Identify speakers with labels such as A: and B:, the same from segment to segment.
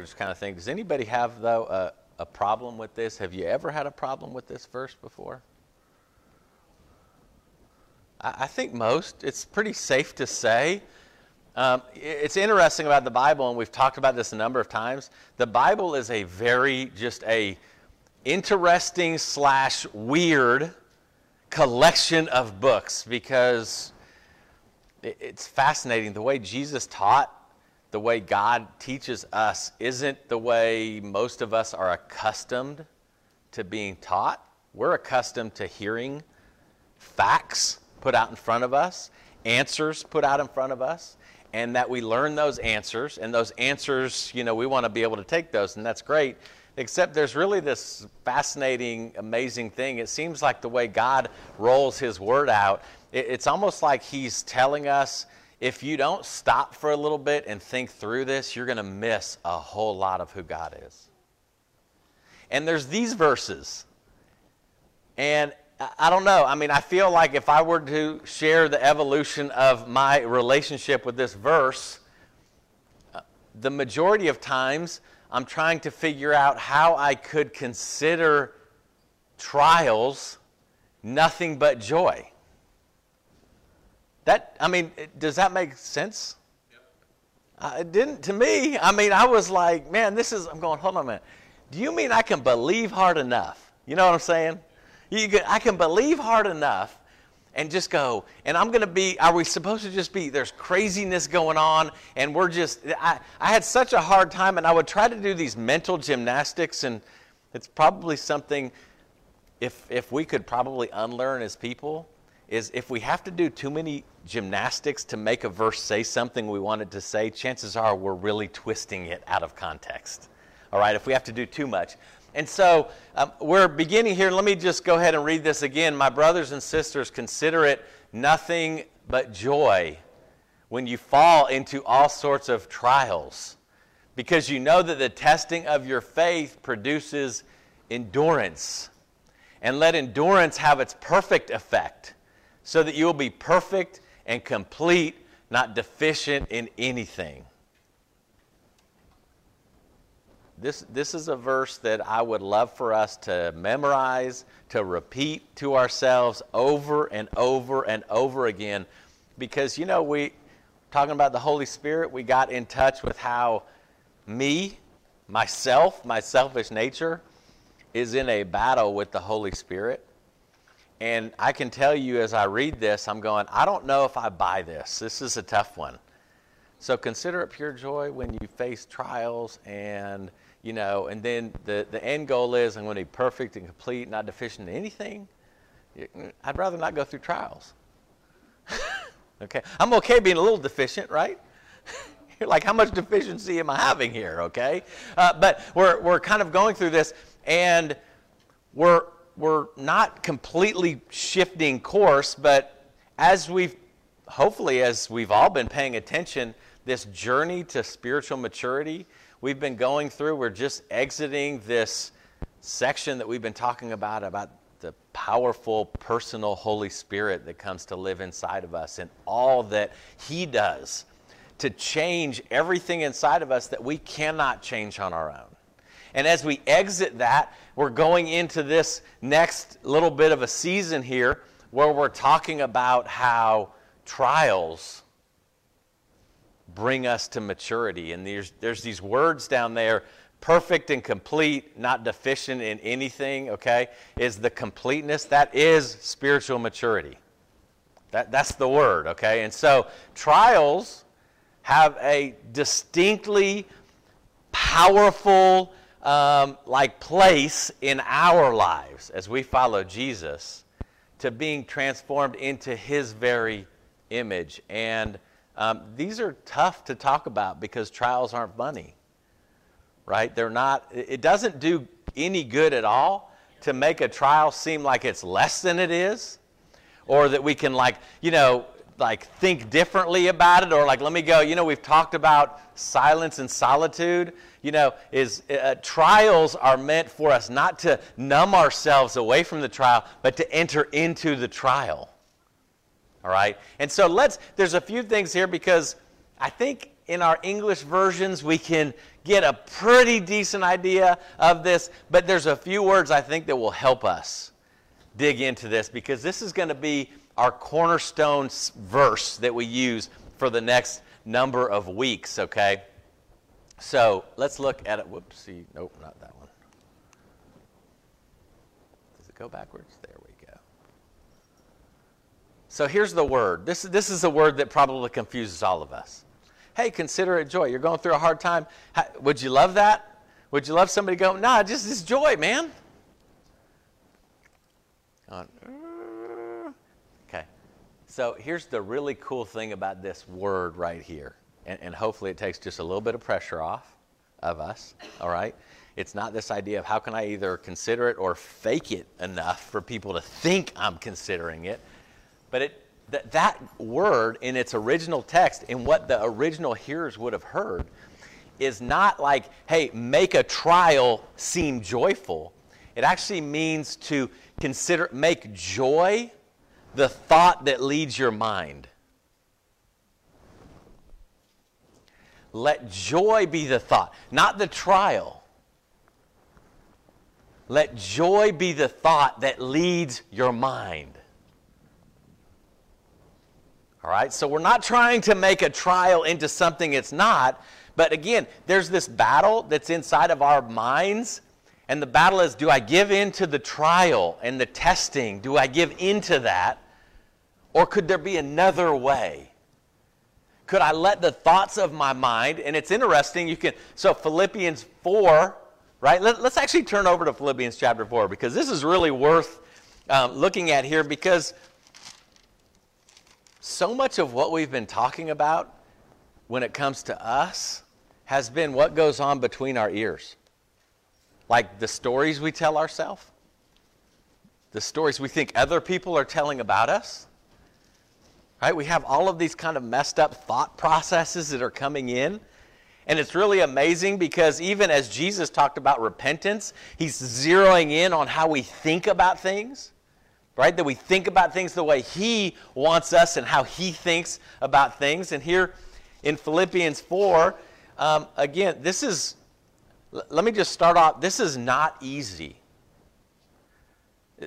A: Just kind of thing. Does anybody have, though, a, a problem with this? Have you ever had a problem with this verse before? I, I think most. It's pretty safe to say. Um, it's interesting about the Bible, and we've talked about this a number of times. The Bible is a very just a interesting slash weird collection of books because it's fascinating the way Jesus taught, the way God teaches us isn't the way most of us are accustomed to being taught. We're accustomed to hearing facts put out in front of us, answers put out in front of us, and that we learn those answers. And those answers, you know, we want to be able to take those, and that's great. Except there's really this fascinating, amazing thing. It seems like the way God rolls His word out, it's almost like He's telling us if you don't stop for a little bit and think through this, you're going to miss a whole lot of who God is. And there's these verses and I- don't know. I mean, I feel like if I were to share the evolution of my relationship with this verse, uh, the majority of times I'm trying to figure out how I could consider trials nothing but joy. That, I mean, does that make sense? Uh, it didn't to me. I mean, I was like, man, this is, I'm going, hold on a minute. Do you mean I can believe hard enough? You know what I'm saying? You can, I can believe hard enough and just go, and I'm going to be, are we supposed to just be, there's craziness going on, and we're just, I, I had such a hard time, and I would try to do these mental gymnastics, and it's probably something, if, if we could probably unlearn as people, is if we have to do too many gymnastics to make a verse say something we wanted to say, chances are we're really twisting it out of context. All right, if we have to do too much. And so um, we're beginning here. Let me just go ahead and read this again. My brothers and sisters, consider it nothing but joy when you fall into all sorts of trials, because you know that the testing of your faith produces endurance. And let endurance have its perfect effect, so that you will be perfect and complete, not deficient in anything. This, this is a verse that I would love for us to memorize, to repeat to ourselves over and over and over again. Because, you know, we, talking about the Holy Spirit, we got in touch with how me, myself, my selfish nature, is in a battle with the Holy Spirit. And I can tell you as I read this, I'm going, I don't know if I buy this. This is a tough one. So consider it pure joy when you face trials and, you know, and then the, the end goal is I'm going to be perfect and complete, not deficient in anything. I'd rather not go through trials. okay? I'm okay being a little deficient, right? You're like, how much deficiency am I having here, okay? Uh, but we're, we're kind of going through this and we're, we're not completely shifting course, but as we've, hopefully, as we've all been paying attention, this journey to spiritual maturity we've been going through, we're just exiting this section that we've been talking about, about the powerful, personal Holy Spirit that comes to live inside of us and all that He does to change everything inside of us that we cannot change on our own. And as we exit that, we're going into this next little bit of a season here where we're talking about how trials bring us to maturity. And there's, there's these words down there perfect and complete, not deficient in anything, okay, is the completeness. That is spiritual maturity. That, that's the word, okay? And so trials have a distinctly powerful um, like place in our lives as we follow Jesus to being transformed into His very image. And um, these are tough to talk about because trials aren't funny, right? They're not. It doesn't do any good at all to make a trial seem like it's less than it is, or that we can like you know like think differently about it or like let me go you know we've talked about silence and solitude you know is uh, trials are meant for us not to numb ourselves away from the trial but to enter into the trial all right and so let's there's a few things here because i think in our english versions we can get a pretty decent idea of this but there's a few words i think that will help us dig into this because this is going to be our cornerstone verse that we use for the next number of weeks, okay? So let's look at it. Whoops, see, nope, not that one. Does it go backwards? There we go. So here's the word. This, this is a word that probably confuses all of us. Hey, consider it joy. You're going through a hard time. How, would you love that? Would you love somebody to go, nah, just this joy, man? Okay. so here's the really cool thing about this word right here. And, and, hopefully it takes just a little bit of pressure off of us, all right? It's not this idea of how can I either consider it or fake it enough for people to think I'm considering it. But it, that, that word in its original text, in what the original hearers would have heard, is not like, hey, make a trial seem joyful. It actually means to consider, make joy the thought that leads your mind. Let joy be the thought, not the trial. Let joy be the thought that leads your mind. All right, so we're not trying to make a trial into something it's not, but again, there's this battle that's inside of our minds and the battle is do I give in to the trial and the testing? Do I give into that? Or could there be another way? Could I let the thoughts of my mind, and it's interesting, you can, so Philippians 4, right? Let, us actually turn over to Philippians chapter 4 because this is really worth um, looking at here because so much of what we've been talking about when it comes to us has been what goes on between our ears like the stories we tell ourselves, the stories we think other people are telling about us. Right? We have all of these kind of messed up thought processes that are coming in. And it's really amazing because even as Jesus talked about repentance, he's zeroing in on how we think about things, right? That we think about things the way he wants us and how he thinks about things. And here in Philippians 4, um, again, this is let me just start off. This is not easy.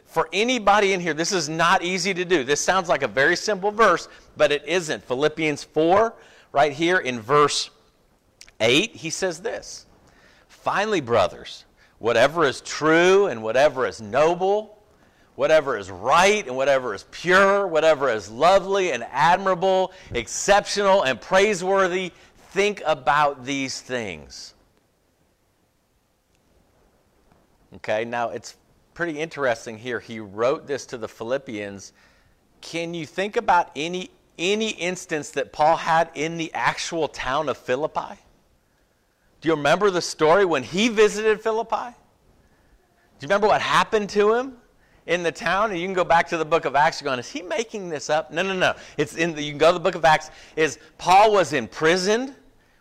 A: For anybody in here, this is not easy to do. This sounds like a very simple verse, but it isn't. Philippians 4, right here in verse 8, he says this Finally, brothers, whatever is true and whatever is noble, whatever is right and whatever is pure, whatever is lovely and admirable, exceptional and praiseworthy, think about these things. Okay, now it's pretty interesting here. He wrote this to the Philippians. Can you think about any any instance that Paul had in the actual town of Philippi? Do you remember the story when he visited Philippi? Do you remember what happened to him in the town? And you can go back to the book of Acts. You're going, is he making this up? No, no, no. It's in the, you can go to the book of Acts. Is Paul was imprisoned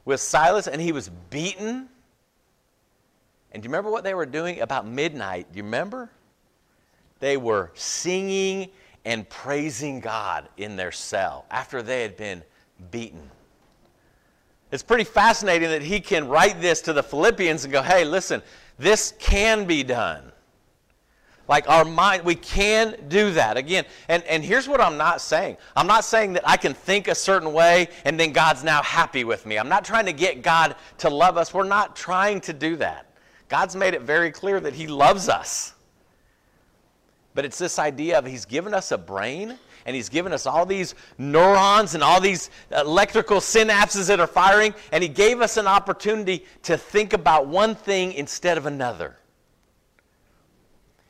A: with Silas and he was beaten and do you remember what they were doing about midnight? Do you remember? They were singing and praising God in their cell after they had been beaten. It's pretty fascinating that he can write this to the Philippians and go, hey, listen, this can be done. Like our mind, we can do that. Again, and, and here's what I'm not saying I'm not saying that I can think a certain way and then God's now happy with me. I'm not trying to get God to love us. We're not trying to do that. God's made it very clear that He loves us. But it's this idea of He's given us a brain and He's given us all these neurons and all these electrical synapses that are firing, and He gave us an opportunity to think about one thing instead of another.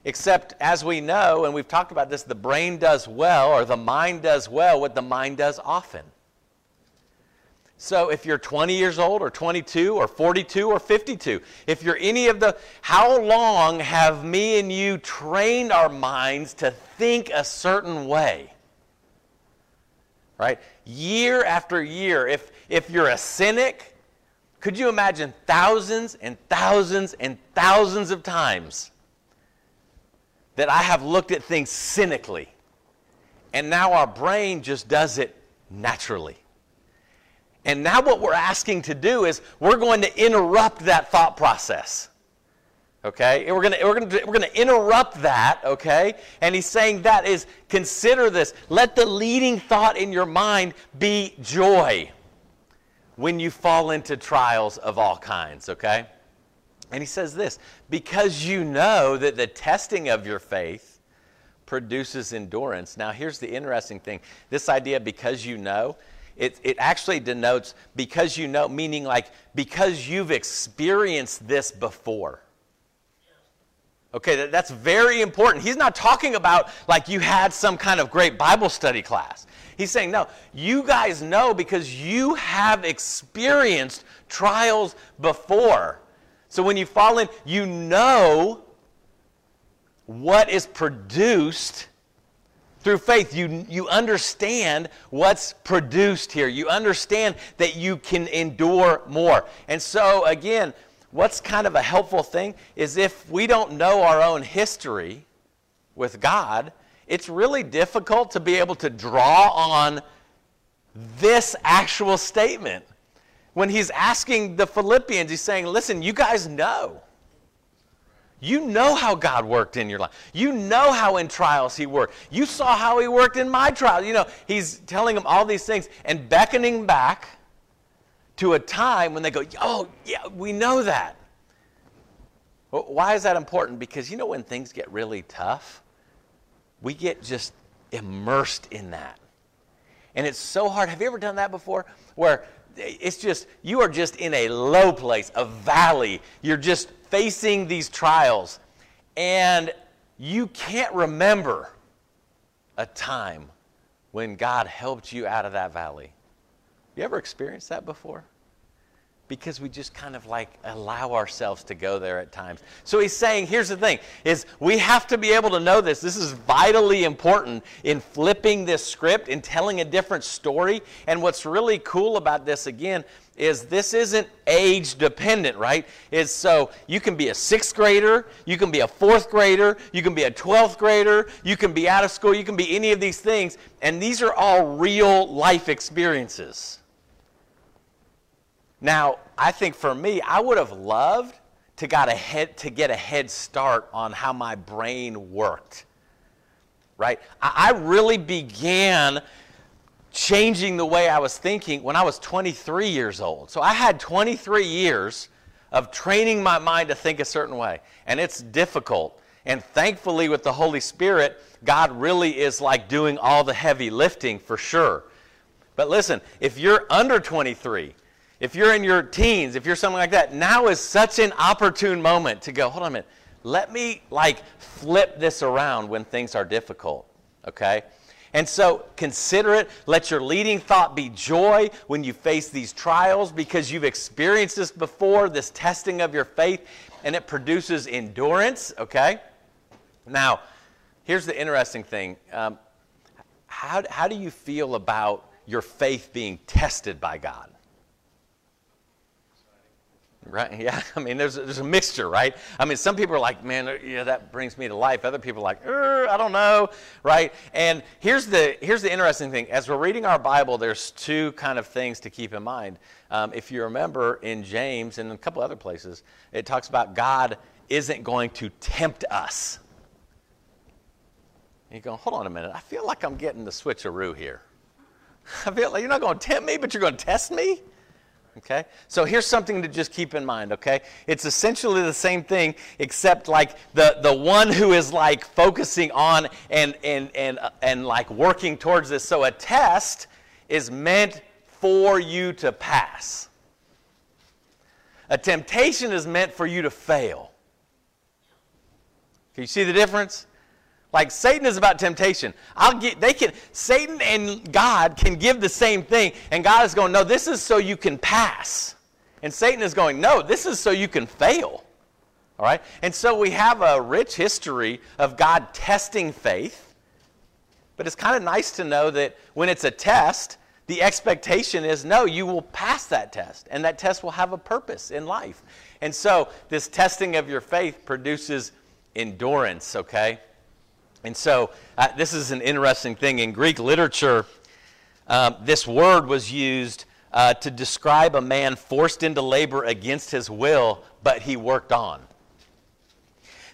A: Except, as we know, and we've talked about this, the brain does well, or the mind does well, what the mind does often. So if you're 20 years old, or 22, or 42, or 52, if you're any of the, how long have me and you trained our minds to think a certain way? Right? Year after year. If, if you're a cynic, could you imagine thousands and thousands and thousands of times that I have looked at things cynically? And now our brain just does it naturally. And now, what we're asking to do is we're going to interrupt that thought process. Okay? And we're going to, we're going to, we're going to interrupt that, okay? And he's saying that is consider this. Let the leading thought in your mind be joy when you fall into trials of all kinds, okay? And he says this because you know that the testing of your faith produces endurance. Now, here's the interesting thing this idea, because you know, it, it actually denotes because you know, meaning like because you've experienced this before. Okay, that, that's very important. He's not talking about like you had some kind of great Bible study class. He's saying, no, you guys know because you have experienced trials before. So when you fall in, you know what is produced through faith, you, you understand what's produced here. You understand that you can endure more. And so, again, what's kind of a helpful thing is if we don't know our own history with God, it's really difficult to be able to draw on this actual statement. When he's asking the Philippians, he's saying, Listen, you guys know. You know how God worked in your life. You know how in trials He worked. You saw how He worked in my trial. You know, He's telling them all these things and beckoning back to a time when they go, Oh, yeah, we know that. Why is that important? Because you know, when things get really tough, we get just immersed in that. And it's so hard. Have you ever done that before? Where it's just, you are just in a low place, a valley. You're just facing these trials, and you can't remember a time when God helped you out of that valley. You ever experienced that before? Because we just kind of like allow ourselves to go there at times. So he's saying, here's the thing, is we have to be able to know this. This is vitally important in flipping this script, in telling a different story. And what's really cool about this again is this isn't age dependent, right? Is so you can be a sixth grader, you can be a fourth grader, you can be a 12th grader, you can be out of school, you can be any of these things, and these are all real life experiences. Now, I think for me, I would have loved to, got a head, to get a head start on how my brain worked. Right? I, I really began changing the way I was thinking when I was 23 years old. So I had 23 years of training my mind to think a certain way. And it's difficult. And thankfully, with the Holy Spirit, God really is like doing all the heavy lifting for sure. But listen, if you're under 23, if you're in your teens, if you're something like that, now is such an opportune moment to go, hold on a minute, let me like flip this around when things are difficult, okay? And so consider it. Let your leading thought be joy when you face these trials because you've experienced this before, this testing of your faith, and it produces endurance, okay? Now, here's the interesting thing. Um, how, how do you feel about your faith being tested by God? Right? Yeah. I mean, there's, there's a mixture, right? I mean, some people are like, man, uh, yeah, that brings me to life. Other people are like, er, I don't know, right? And here's the, here's the interesting thing. As we're reading our Bible, there's two kind of things to keep in mind. Um, if you remember in James and a couple other places, it talks about God isn't going to tempt us. And you go, hold on a minute. I feel like I'm getting the switcheroo here. I feel like you're not going to tempt me, but you're going to test me? Okay? So here's something to just keep in mind, okay? It's essentially the same thing, except like the, the one who is like focusing on and, and, and, uh, and like working towards this. So a test is meant for you to pass. A temptation is meant for you to fail. Can you see the difference? Like Satan is about temptation. I'll get they can Satan and God can give the same thing and God is going, "No, this is so you can pass." And Satan is going, "No, this is so you can fail." All right? And so we have a rich history of God testing faith. But it's kind of nice to know that when it's a test, the expectation is no, you will pass that test, and that test will have a purpose in life. And so, this testing of your faith produces endurance, okay? And so, uh, this is an interesting thing. In Greek literature, um, this word was used uh, to describe a man forced into labor against his will, but he worked on.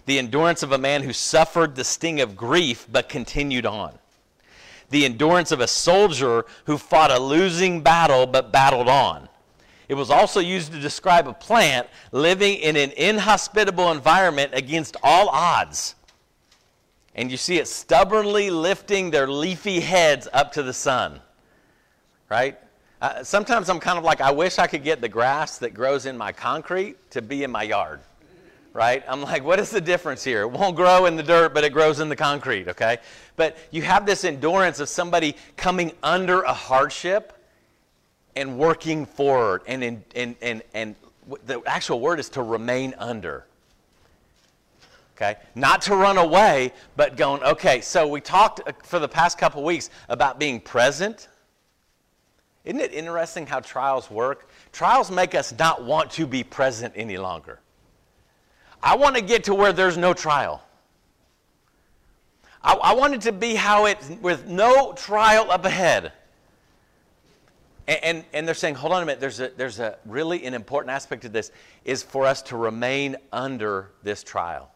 A: The endurance of a man who suffered the sting of grief, but continued on. The endurance of a soldier who fought a losing battle, but battled on. It was also used to describe a plant living in an inhospitable environment against all odds and you see it stubbornly lifting their leafy heads up to the sun. Right? Uh, sometimes I'm kind of like, I wish I could get the grass that grows in my concrete to be in my yard. Right? I'm like, what is the difference here? It won't grow in the dirt, but it grows in the concrete, okay? But you have this endurance of somebody coming under a hardship and working forward. And, in, and, and, and the actual word is to remain under. Okay? Not to run away, but going, okay, so we talked uh, for the past couple weeks about being present. Isn't it interesting how trials work? Trials make us not want to be present any longer. I want to get to where there's no trial. I, I want it to be how it, with no trial up ahead. And, and, and, they're saying, hold on a minute, there's a, there's a really an important aspect of this, is for us to remain under this trial.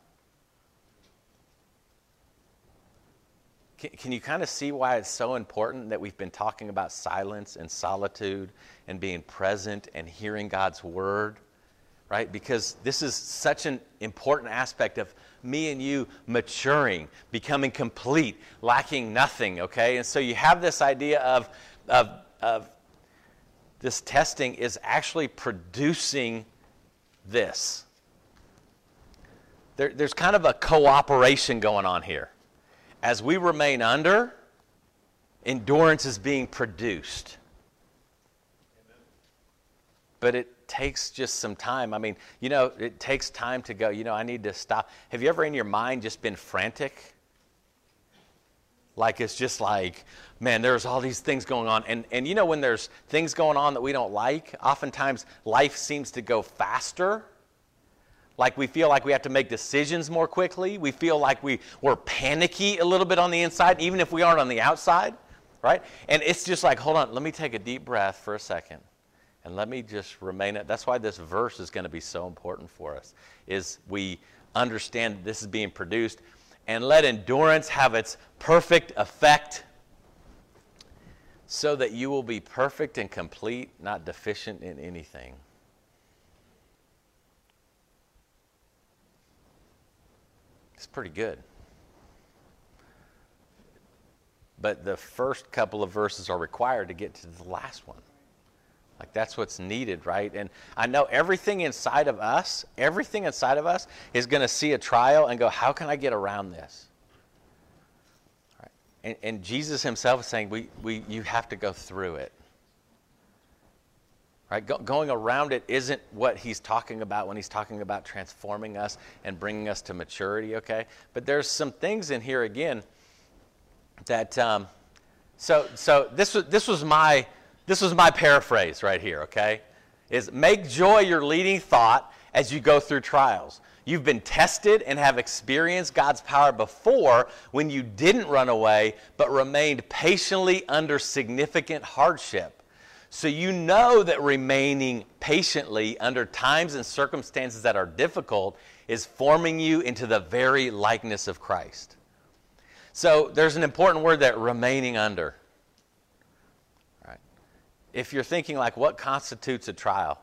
A: Can, can you kind of see why it's so important that we've been talking about silence and solitude and being present and hearing God's word? Right? Because this is such an important aspect of me and you maturing, becoming complete, lacking nothing, okay? And so you have this idea of, of, of this testing is actually producing this. There, there's kind of a cooperation going on here as we remain under, endurance is being produced. But it takes just some time. I mean, you know, it takes time to go, you know, I need to stop. Have you ever in your mind just been frantic? Like it's just like, man, there's all these things going on. And, and you know, when there's things going on that we don't like, oftentimes life seems to go faster like we feel like we have to make decisions more quickly. We feel like we, we're panicky a little bit on the inside, even if we aren't on the outside, right? And it's just like, hold on, let me take a deep breath for a second. And let me just remain it. That's why this verse is going to be so important for us, is we understand this is being produced. And let endurance have its perfect effect so that you will be perfect and complete, not deficient in anything. It's pretty good. But the first couple of verses are required to get to the last one. Like that's what's needed, right? And I know everything inside of us, everything inside of us is going to see a trial and go, how can I get around this? Right. And, and Jesus himself is saying, we, we, you have to go through it. Right? Go, going around it isn't what he's talking about when he's talking about transforming us and bringing us to maturity, okay? But there's some things in here again that, um, so, so this, was, this, was my, this was my paraphrase right here, okay? Is make joy your leading thought as you go through trials. You've been tested and have experienced God's power before when you didn't run away but remained patiently under significant hardship. So you know that remaining patiently under times and circumstances that are difficult is forming you into the very likeness of Christ. So there's an important word that remaining under. Right? if you're thinking like what constitutes a trial,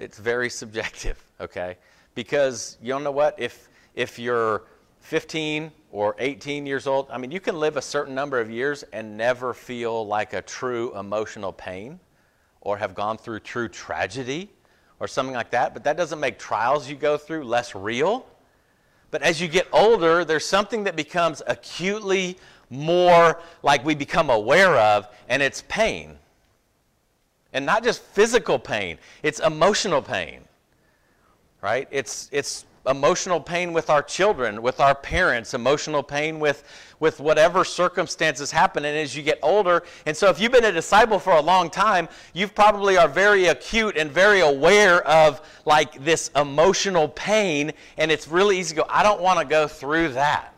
A: it's very subjective, okay? Because you don't know what if if you're 15 or 18 years old, I mean, you can live a certain number of years and never feel like a true emotional pain or have gone through true tragedy or something like that, but that doesn't make trials you go through less real. But as you get older, there's something that becomes acutely more like we become aware of, and it's pain. And not just physical pain, it's emotional pain. Right? It's, it's emotional pain with our children, with our parents, emotional pain with, with whatever circumstances happen. And as you get older, and so if you've been a disciple for a long time, you probably are very acute and very aware of like this emotional pain. And it's really easy to go, I don't want to go through that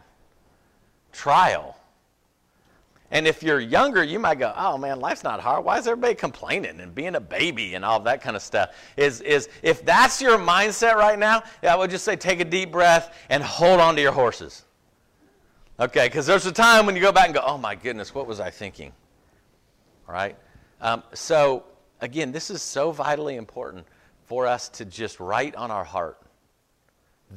A: trial. And if you're younger, you might go, oh man, life's not hard. Why is everybody complaining and being a baby and all that kind of stuff? Is, is if that's your mindset right now, I would just say take a deep breath and hold on to your horses. Okay, because there's a time when you go back and go, oh my goodness, what was I thinking? All right? Um, so, again, this is so vitally important for us to just write on our heart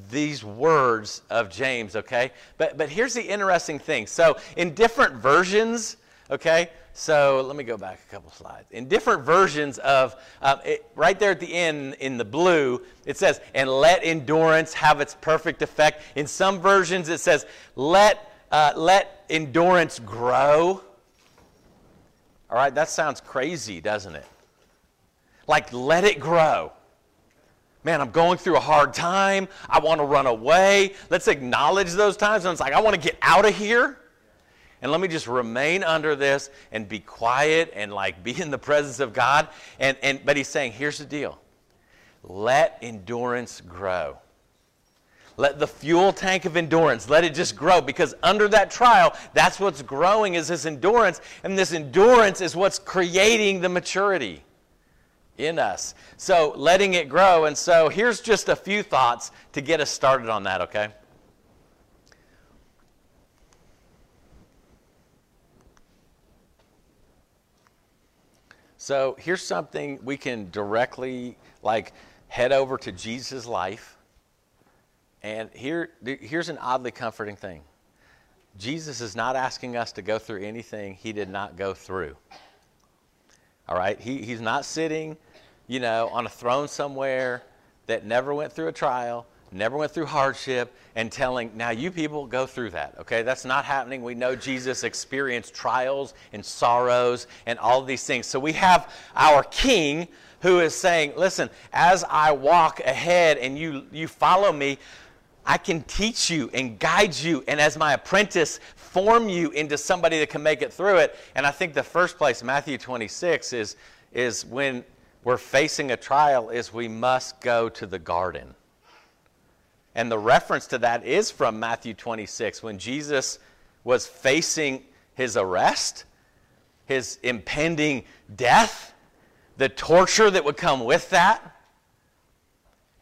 A: these words of James, okay? But, but here's the interesting thing. So, in different versions, okay? So, let me go back a couple slides. In different versions of, um, it, right there at the end in the blue, it says, and let endurance have its perfect effect. In some versions, it says, let, uh, let endurance grow. All right, that sounds crazy, doesn't it? Like, let it grow. Man, I'm going through a hard time. I want to run away. Let's acknowledge those times. And it's like, I want to get out of here. And let me just remain under this and be quiet and like be in the presence of God. And, and, but he's saying, here's the deal let endurance grow. Let the fuel tank of endurance, let it just grow because under that trial, that's what's growing is this endurance. And this endurance is what's creating the maturity in us. So letting it grow. And so here's just a few thoughts to get us started on that, okay? So here's something we can directly like head over to Jesus' life. And here, here's an oddly comforting thing. Jesus is not asking us to go through anything he did not go through. All right? He, he's not sitting you know, on a throne somewhere that never went through a trial, never went through hardship, and telling, now you people go through that, okay? That's not happening. We know Jesus experienced trials and sorrows and all these things. So we have our king who is saying, listen, as I walk ahead and you, you follow me, I can teach you and guide you, and as my apprentice, form you into somebody that can make it through it. And I think the first place, Matthew 26, is, is when we're facing a trial is we must go to the garden. And the reference to that is from Matthew 26 when Jesus was facing his arrest, his impending death, the torture that would come with that.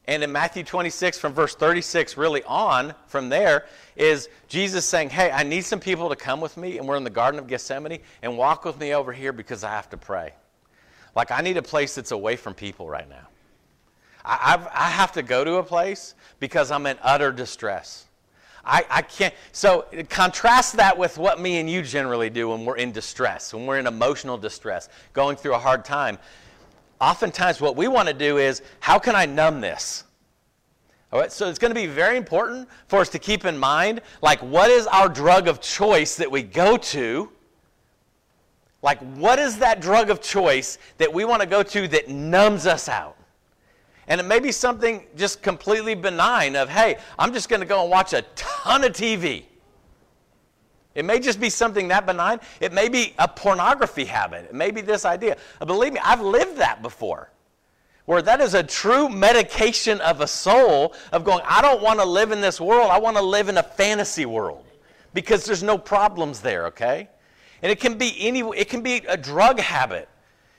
A: And in Matthew 26, from verse 36 really on from there, is Jesus saying, Hey, I need some people to come with me, and we're in the Garden of Gethsemane, and walk with me over here because I have to pray. Like, I need a place that's away from people right now. I, I've, I have to go to a place because I'm in utter distress. I, I can't. So, contrast that with what me and you generally do when we're in distress, when we're in emotional distress, going through a hard time. Oftentimes, what we want to do is, how can I numb this? All right, so it's going to be very important for us to keep in mind, like, what is our drug of choice that we go to like, what is that drug of choice that we want to go to that numbs us out? And it may be something just completely benign of, hey, I'm just going to go and watch a ton of TV. It may just be something that benign. It may be a pornography habit. It may be this idea. Uh, believe me, I've lived that before. Where that is a true medication of a soul of going, I don't want to live in this world. I want to live in a fantasy world because there's no problems there, okay? And it can be any, it can be a drug habit.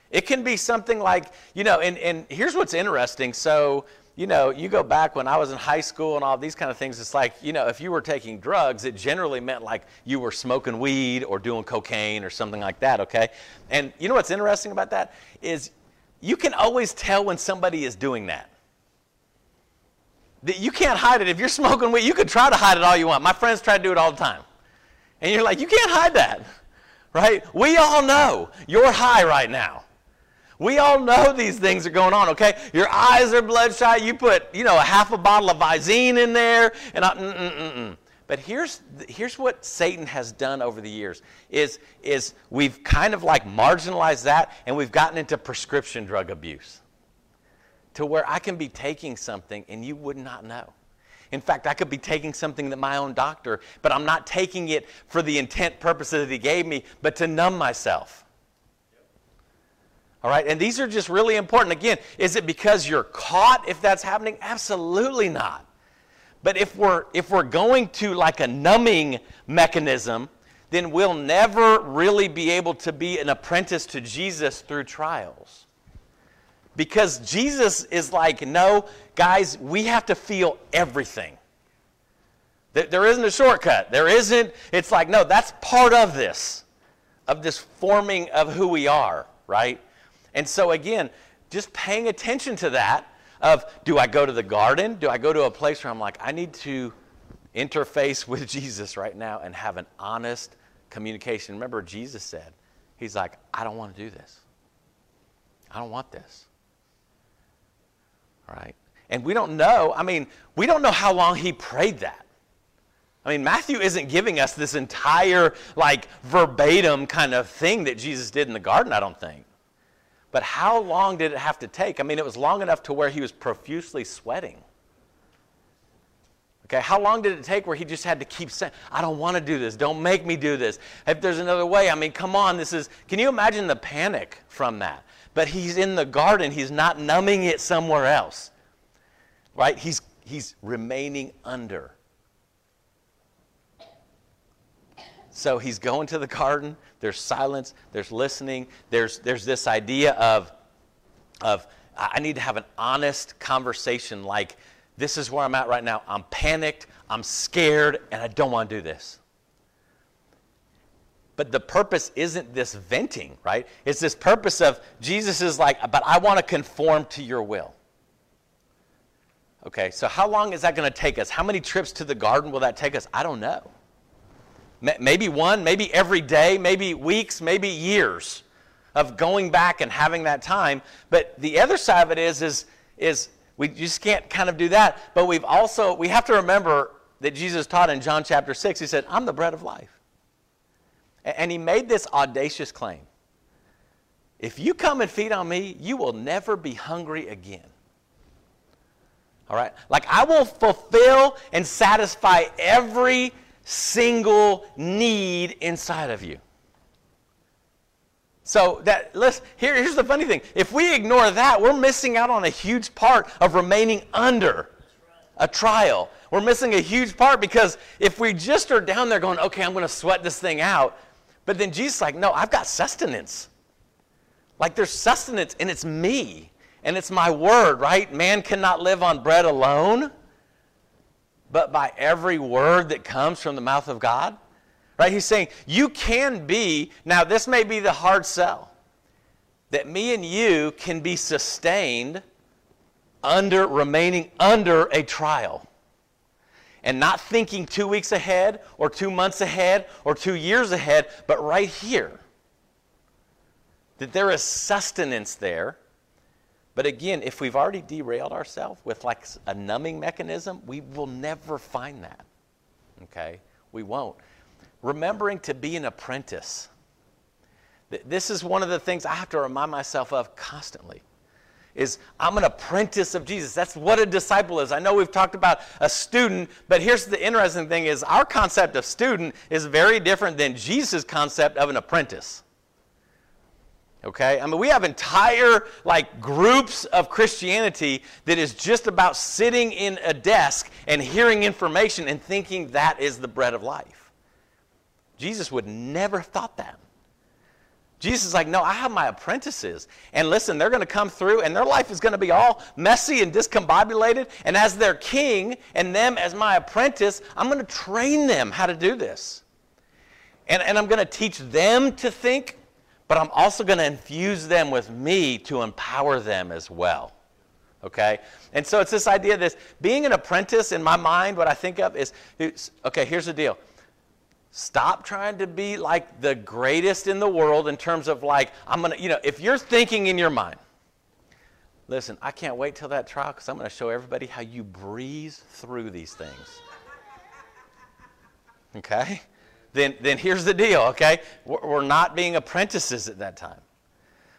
A: It can be something like, you know, and, and here's what's interesting. So, you know, you go back when I was in high school and all these kind of things, it's like, you know, if you were taking drugs, it generally meant like you were smoking weed or doing cocaine or something like that, okay? And you know what's interesting about that is you can always tell when somebody is doing that. You can't hide it. If you're smoking weed, you can try to hide it all you want. My friends try to do it all the time. And you're like, you can't hide that, right? We all know you're high right now. We all know these things are going on, okay? Your eyes are bloodshot. You put, you know, a half a bottle of Visine in there, and I, mm, mm, mm. But here's, here's what Satan has done over the years is, is we've kind of like marginalized that, and we've gotten into prescription drug abuse to where I can be taking something and you would not know. In fact, I could be taking something that my own doctor, but I'm not taking it for the intent purposes that he gave me, but to numb myself. All right, and these are just really important. Again, is it because you're caught if that's happening? Absolutely not. But if we're if we're going to like a numbing mechanism, then we'll never really be able to be an apprentice to Jesus through trials. Because Jesus is like, no, guys, we have to feel everything. There isn't a shortcut. There isn't, it's like, no, that's part of this, of this forming of who we are, right? And so, again, just paying attention to that of do I go to the garden? Do I go to a place where I'm like, I need to interface with Jesus right now and have an honest communication? Remember, Jesus said, He's like, I don't want to do this. I don't want this. Right? And we don't know, I mean, we don't know how long he prayed that. I mean, Matthew isn't giving us this entire, like, verbatim kind of thing that Jesus did in the garden, I don't think. But how long did it have to take? I mean, it was long enough to where he was profusely sweating. Okay, how long did it take where he just had to keep saying, I don't want to do this. Don't make me do this. If there's another way, I mean, come on, this is. Can you imagine the panic from that? But he's in the garden, he's not numbing it somewhere else. Right? He's, he's remaining under. So he's going to the garden. There's silence. There's listening. There's, there's this idea of, of, I need to have an honest conversation like, this is where I'm at right now. I'm panicked. I'm scared, and I don't want to do this. But the purpose isn't this venting, right? It's this purpose of Jesus is like, but I want to conform to your will. Okay, so how long is that going to take us? How many trips to the garden will that take us? I don't know. Maybe one, maybe every day, maybe weeks, maybe years of going back and having that time. But the other side of it is, is, is we just can't kind of do that. But we've also, we have to remember that Jesus taught in John chapter 6, he said, I'm the bread of life. And he made this audacious claim. If you come and feed on me, you will never be hungry again. All right? Like I will fulfill and satisfy every single need inside of you. So that let's here, here's the funny thing. If we ignore that, we're missing out on a huge part of remaining under a trial. We're missing a huge part because if we just are down there going, okay, I'm going to sweat this thing out, but then Jesus like, no, I've got sustenance. Like there's sustenance and it's me and it's my word, right? Man cannot live on bread alone but by every word that comes from the mouth of God. Right? He's saying, you can be, now this may be the hard sell, that me and you can be sustained under, remaining under a trial. And not thinking two weeks ahead, or two months ahead, or two years ahead, but right here. That there is sustenance there but again, if we've already derailed ourselves with like a numbing mechanism, we will never find that. Okay? We won't. Remembering to be an apprentice. This is one of the things I have to remind myself of constantly. Is I'm an apprentice of Jesus. That's what a disciple is. I know we've talked about a student, but here's the interesting thing is our concept of student is very different than Jesus' concept of an apprentice. Okay? I mean, we have entire like groups of Christianity that is just about sitting in a desk and hearing information and thinking that is the bread of life. Jesus would never have thought that. Jesus is like, no, I have my apprentices. And listen, they're going to come through and their life is going to be all messy and discombobulated. And as their king and them as my apprentice, I'm going to train them how to do this. And, and I'm going to teach them to think, but I'm also going to infuse them with me to empower them as well. Okay? And so it's this idea of this being an apprentice in my mind, what I think of is okay, here's the deal Stop trying to be like the greatest in the world in terms of like, I'm going to, you know, if you're thinking in your mind, listen, I can't wait till that trial because I'm going to show everybody how you breeze through these things. Okay? Then, then here's the deal, okay? We're, not being apprentices at that time.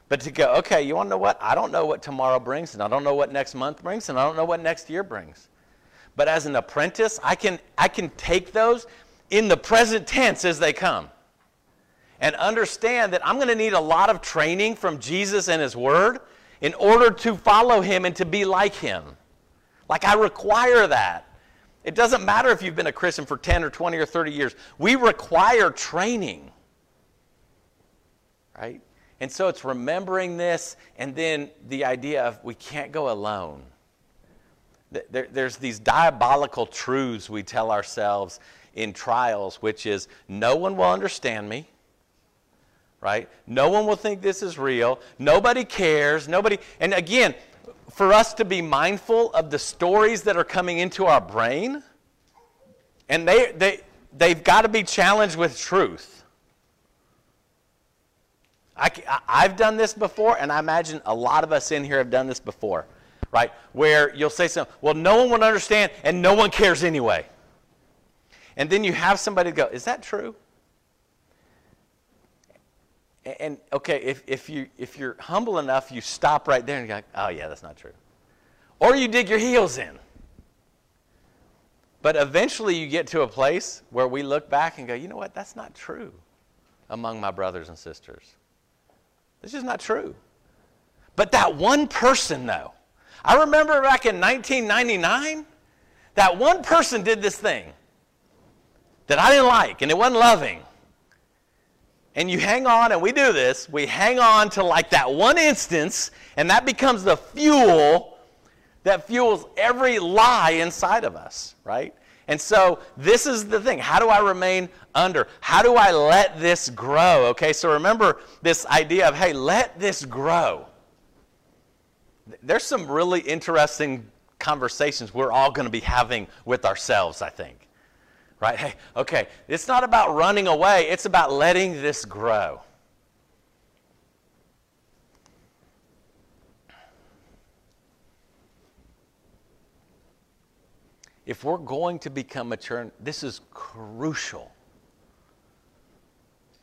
A: But to go, okay, you want to know what? I don't know what tomorrow brings, and I don't know what next month brings, and I don't know what next year brings. But as an apprentice, I can, I can take those in the present tense as they come. And understand that I'm going to need a lot of training from Jesus and His Word in order to follow Him and to be like Him. Like, I require that. It doesn't matter if you've been a Christian for 10 or 20 or 30 years, we require training. Right? And so it's remembering this, and then the idea of we can't go alone. There, there's these diabolical truths we tell ourselves in trials, which is no one will understand me, right? No one will think this is real. Nobody cares. Nobody. And again, for us to be mindful of the stories that are coming into our brain, and they, they, they've got to be challenged with truth. I, I've done this before, and I imagine a lot of us in here have done this before, right? Where you'll say something, well, no one will understand, and no one cares anyway. And then you have somebody go, Is that true? And okay, if, if, you, if you're humble enough, you stop right there and go, Oh, yeah, that's not true. Or you dig your heels in. But eventually you get to a place where we look back and go, You know what? That's not true among my brothers and sisters. This is not true. But that one person, though, I remember back in 1999, that one person did this thing that I didn't like and it wasn't loving. And you hang on, and we do this, we hang on to like that one instance, and that becomes the fuel that fuels every lie inside of us, right? And so this is the thing. How do I remain under? How do I let this grow? Okay, so remember this idea of, hey, let this grow. There's some really interesting conversations we're all going to be having with ourselves, I think right? Hey, okay, it's not about running away, it's about letting this grow. If we're going to become mature, this is crucial.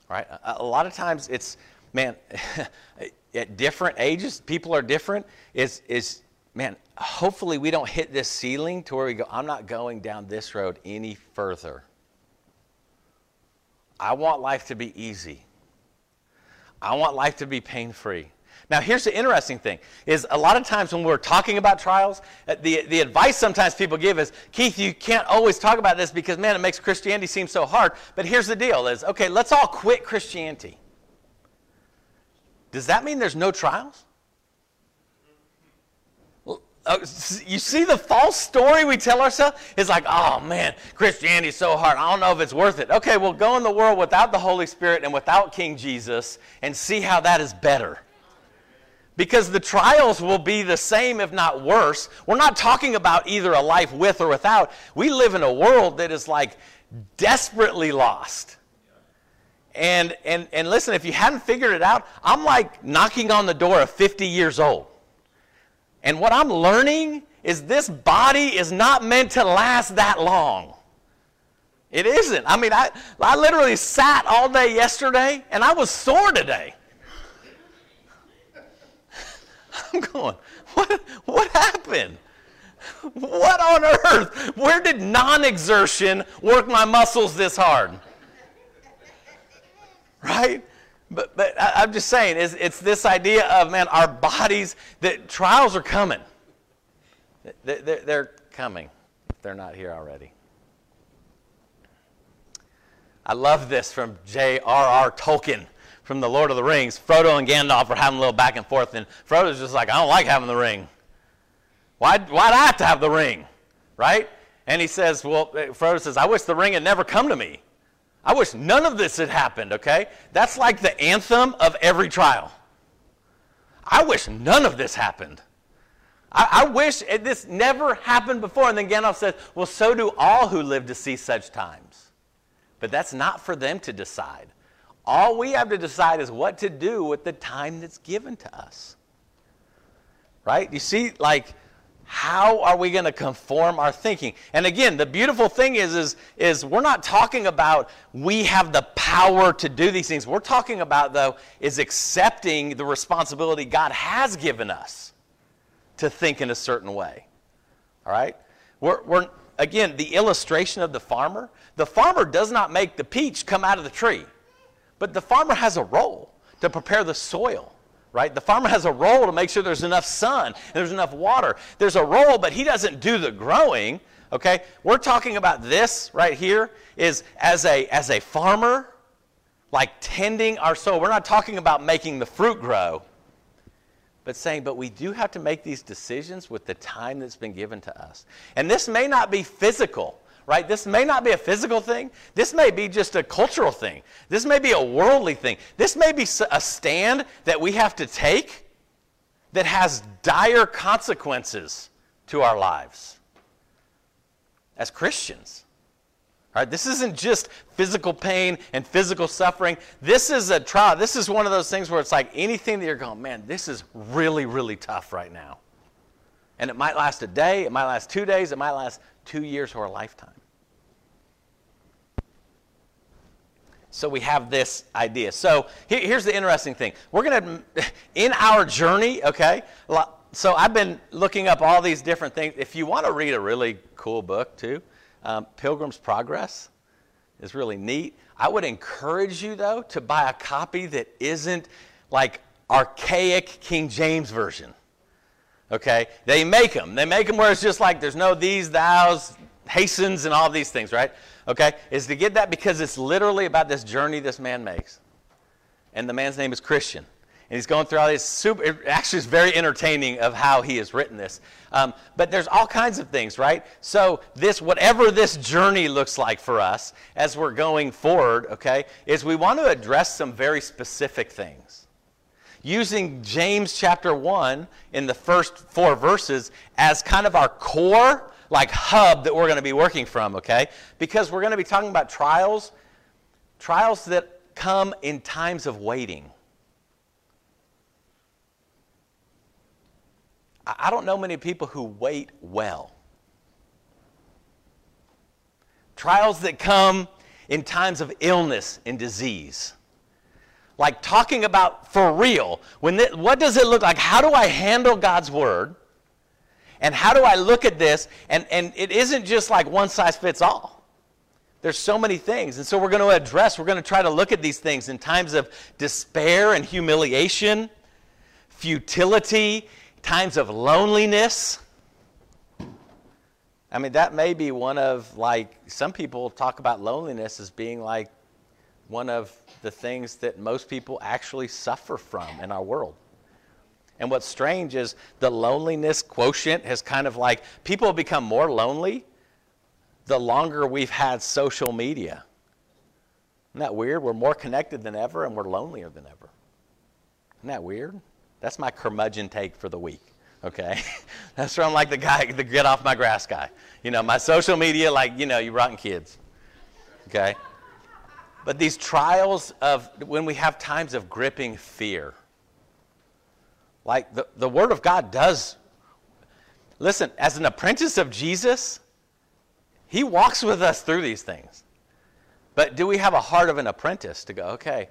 A: Right? A, a lot of times it's, man, at different ages, people are different. Is, is man, hopefully we don't hit this ceiling to where we go, I'm not going down this road any further. I want life to be easy. I want life to be pain free. Now, here's the interesting thing: is a lot of times when we're talking about trials, uh, the, the advice sometimes people give is, Keith, you can't always talk about this because man, it makes Christianity seem so hard. But here's the deal: is okay, let's all quit Christianity. Does that mean there's no trials? Uh, you see the false story we tell ourselves? It's like, oh man, Christianity's so hard. I don't know if it's worth it. Okay, well, go in the world without the Holy Spirit and without King Jesus and see how that is better. Because the trials will be the same, if not worse. We're not talking about either a life with or without. We live in a world that is like desperately lost. And, and, and listen, if you hadn't figured it out, I'm like knocking on the door of 50 years old. And what I'm learning is this body is not meant to last that long. It isn't. I mean, I, I literally sat all day yesterday and I was sore today. I'm going, what, what happened? What on earth? Where did non exertion work my muscles this hard? Right? But, but I, am just saying, it's, it's this idea of, man, our bodies, that trials are coming. They're, they're coming if they're not here already. I love this from J.R.R. Tolkien from the Lord of the Rings, Frodo and Gandalf are having a little back and forth, and Frodo's just like, I don't like having the ring. Why, why'd I have to have the ring? Right? And he says, Well, Frodo says, I wish the ring had never come to me. I wish none of this had happened, okay? That's like the anthem of every trial. I wish none of this happened. I, I wish this never happened before. And then Gandalf says, Well, so do all who live to see such times. But that's not for them to decide. All we have to decide is what to do with the time that's given to us. Right? You see, like, how are we going to conform our thinking? And again, the beautiful thing is, is, is we're not talking about we have the power to do these things. We're talking about, though, is accepting the responsibility God has given us to think in a certain way. All right? We're, we're, again, the illustration of the farmer, the farmer does not make the peach come out of the tree. But the farmer has a role to prepare the soil, right? The farmer has a role to make sure there's enough sun there's enough water. There's a role, but he doesn't do the growing, okay? We're talking about this right here is as a, as a farmer, like tending our soil. We're not talking about making the fruit grow, but saying, but we do have to make these decisions with the time that's been given to us. And this may not be physical right? This may not be a physical thing. This may be just a cultural thing. This may be a worldly thing. This may be a stand that we have to take that has dire consequences to our lives as Christians. Right? This isn't just physical pain and physical suffering. This is a trial. This is one of those things where it's like anything that you're going, man, this is really, really tough right now. And it might last a day, it might last two days, it might last two years or a lifetime. So we have this idea. So here's the interesting thing. We're going to, in our journey, okay, so I've been looking up all these different things. If you want to read a really cool book, too, um, Pilgrim's Progress is really neat. I would encourage you, though, to buy a copy that isn't like archaic King James Version. Okay? They make them. They make them where it's just like there's no these, thous, hastens, and all these things, right? okay, is to get that because it's literally about this journey this man makes. And the man's name is Christian. And he's going through all these super, it actually, it's very entertaining of how he has written this. Um, but there's all kinds of things, right? So, this, whatever this journey looks like for us as we're going forward, okay, is we want to address some very specific things. Using James chapter 1 in the first four verses as kind of our core like hub that we're going to be working from, okay? Because we're going to be talking about trials, trials that come in times of waiting. I don't know many people who wait well. Trials that come in times of illness and disease. Like talking about for real. When what does it look like? How do I handle God's word? And how do I look at this? And, and it isn't just like one size fits all. There's so many things. And so we're going to address, we're going to try to look at these things in times of despair and humiliation, futility, times of loneliness. I mean, that may be one of, like, some people talk about loneliness as being like one of the things that most people actually suffer from in our world. And what's strange is the loneliness quotient has kind of like, people have become more lonely the longer we've had social media. Isn't that weird? We're more connected than ever and we're lonelier than ever. Isn't that weird? That's my curmudgeon take for the week. Okay? That's where I'm like the guy, the get off my grass guy. You know, my social media, like, you know, you rotten kids. Okay? But these trials of when we have times of gripping fear like the, the Word of God does. Listen, as an apprentice of Jesus, He walks with us through these things. But do we have a heart of an apprentice to go, okay,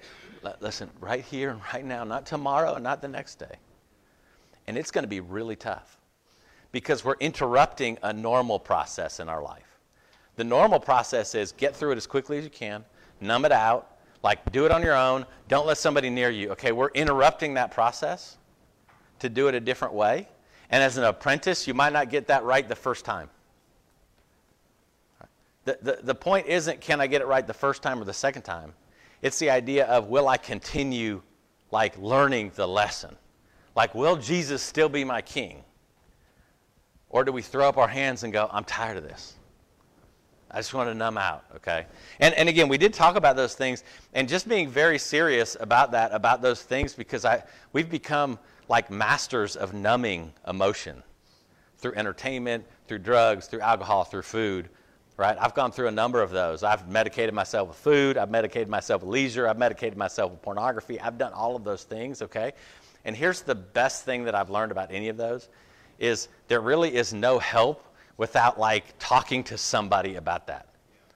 A: listen, right here and right now, not tomorrow and not the next day? And it's going to be really tough because we're interrupting a normal process in our life. The normal process is get through it as quickly as you can, numb it out, like do it on your own, don't let somebody near you. Okay, we're interrupting that process to do it a different way. And as an apprentice, you might not get that right the first time. The, the, the point isn't can I get it right the first time or the second time. It's the idea of will I continue like learning the lesson? Like, will Jesus still be my king? Or do we throw up our hands and go, I'm tired of this? I just want to numb out, okay? And, and again, we did talk about those things, and just being very serious about that, about those things, because I, we've become like masters of numbing emotion through entertainment, through drugs, through alcohol, through food, right? I've gone through a number of those. I've medicated myself with food, I've medicated myself with leisure, I've medicated myself with pornography. I've done all of those things, okay? And here's the best thing that I've learned about any of those is there really is no help without like talking to somebody about that.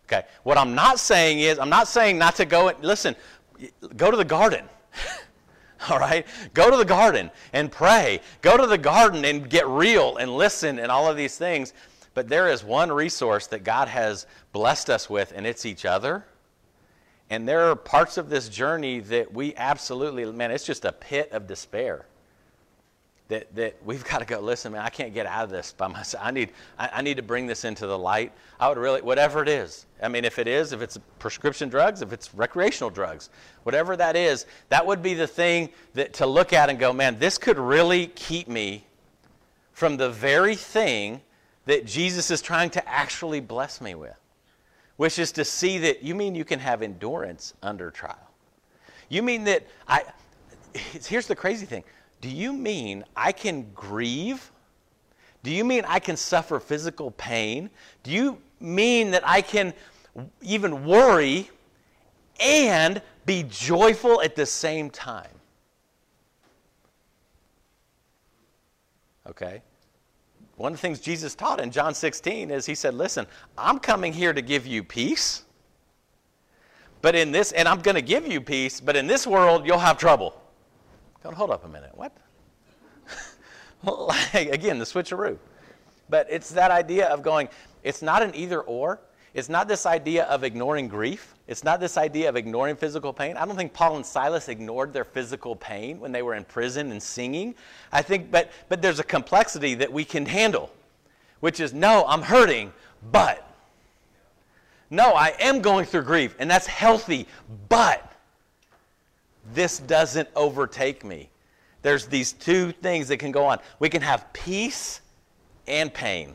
A: Okay. What I'm not saying is I'm not saying not to go and listen, go to the garden. All right? Go to the garden and pray. Go to the garden and get real and listen and all of these things. But there is one resource that God has blessed us with, and it's each other. And there are parts of this journey that we absolutely, man, it's just a pit of despair. That, that we've got to go, listen, man, I can't get out of this by myself. I need, I, I need to bring this into the light. I would really, whatever it is. I mean, if it is, if it's prescription drugs, if it's recreational drugs, whatever that is, that would be the thing that to look at and go, man, this could really keep me from the very thing that Jesus is trying to actually bless me with which is to see that you mean you can have endurance under trial. You mean that I, here's the crazy thing. Do you mean I can grieve? Do you mean I can suffer physical pain? Do you mean that I can even worry and be joyful at the same time? Okay? One of the things Jesus taught in John 16 is he said, Listen, I'm coming here to give you peace. But in this, and I'm going to give you peace, but in this world, you'll have trouble. Hold up a minute. What? Again, the switcheroo. But it's that idea of going, it's not an either or. It's not this idea of ignoring grief. It's not this idea of ignoring physical pain. I don't think Paul and Silas ignored their physical pain when they were in prison and singing. I think, but, but there's a complexity that we can handle, which is no, I'm hurting, but. No, I am going through grief, and that's healthy, but this doesn't overtake me. There's these two things that can go on. We can have peace and pain.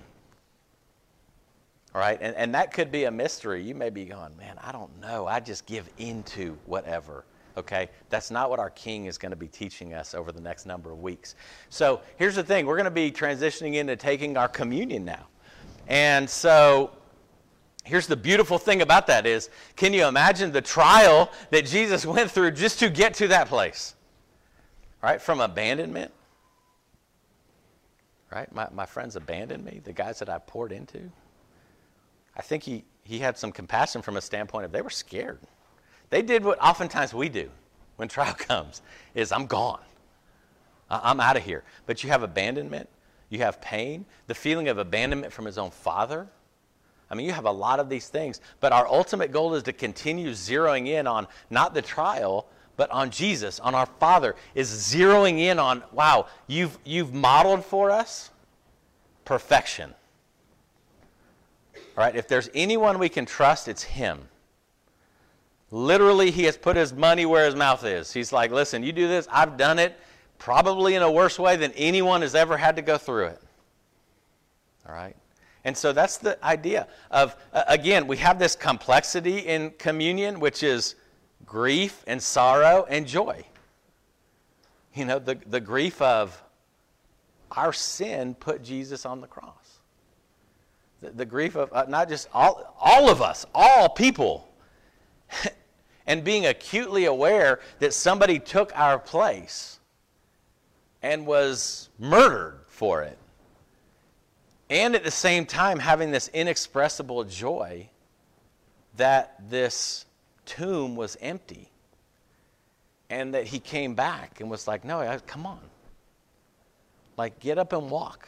A: All right, and, and that could be a mystery. You may be going, man, I don't know. I just give into whatever. Okay, that's not what our King is going to be teaching us over the next number of weeks. So here's the thing we're going to be transitioning into taking our communion now. And so here's the beautiful thing about that is can you imagine the trial that Jesus went through just to get to that place? Right? From abandonment. Right? My, my friends abandoned me, the guys that I poured into. I think he, he had some compassion from a standpoint of they were scared. They did what oftentimes we do when trial comes is I'm gone. I'm out of here. But you have abandonment, you have pain, the feeling of abandonment from his own father. I mean, you have a lot of these things, but our ultimate goal is to continue zeroing in on not the trial, but on Jesus, on our Father, is zeroing in on, wow, you've, you've modeled for us perfection. All right, if there's anyone we can trust, it's him. Literally, he has put his money where his mouth is. He's like, listen, you do this, I've done it, probably in a worse way than anyone has ever had to go through it. All right? And so that's the idea of, uh, again, we have this complexity in communion, which is grief and sorrow and joy. You know, the, the grief of our sin put Jesus on the cross the, the grief of uh, not just all, all of us, all people, and being acutely aware that somebody took our place and was murdered for it. And at the same time, having this inexpressible joy that this tomb was empty and that he came back and was like, No, come on. Like, get up and walk.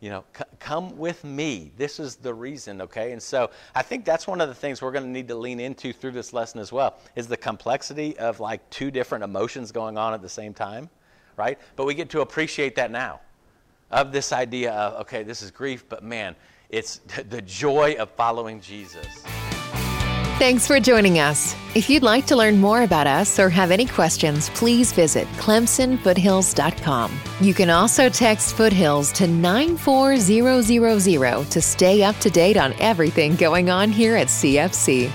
A: You know, c- come with me. This is the reason, okay? And so I think that's one of the things we're going to need to lean into through this lesson as well is the complexity of like two different emotions going on at the same time, right? But we get to appreciate that now of this idea of, okay, this is grief, but man, it's the joy of following Jesus.
B: Thanks for joining us. If you'd like to learn more about us or have any questions, please visit clemsonfoothills.com. You can also text Foothills to 94000 to stay up to date on everything going on here at CFC.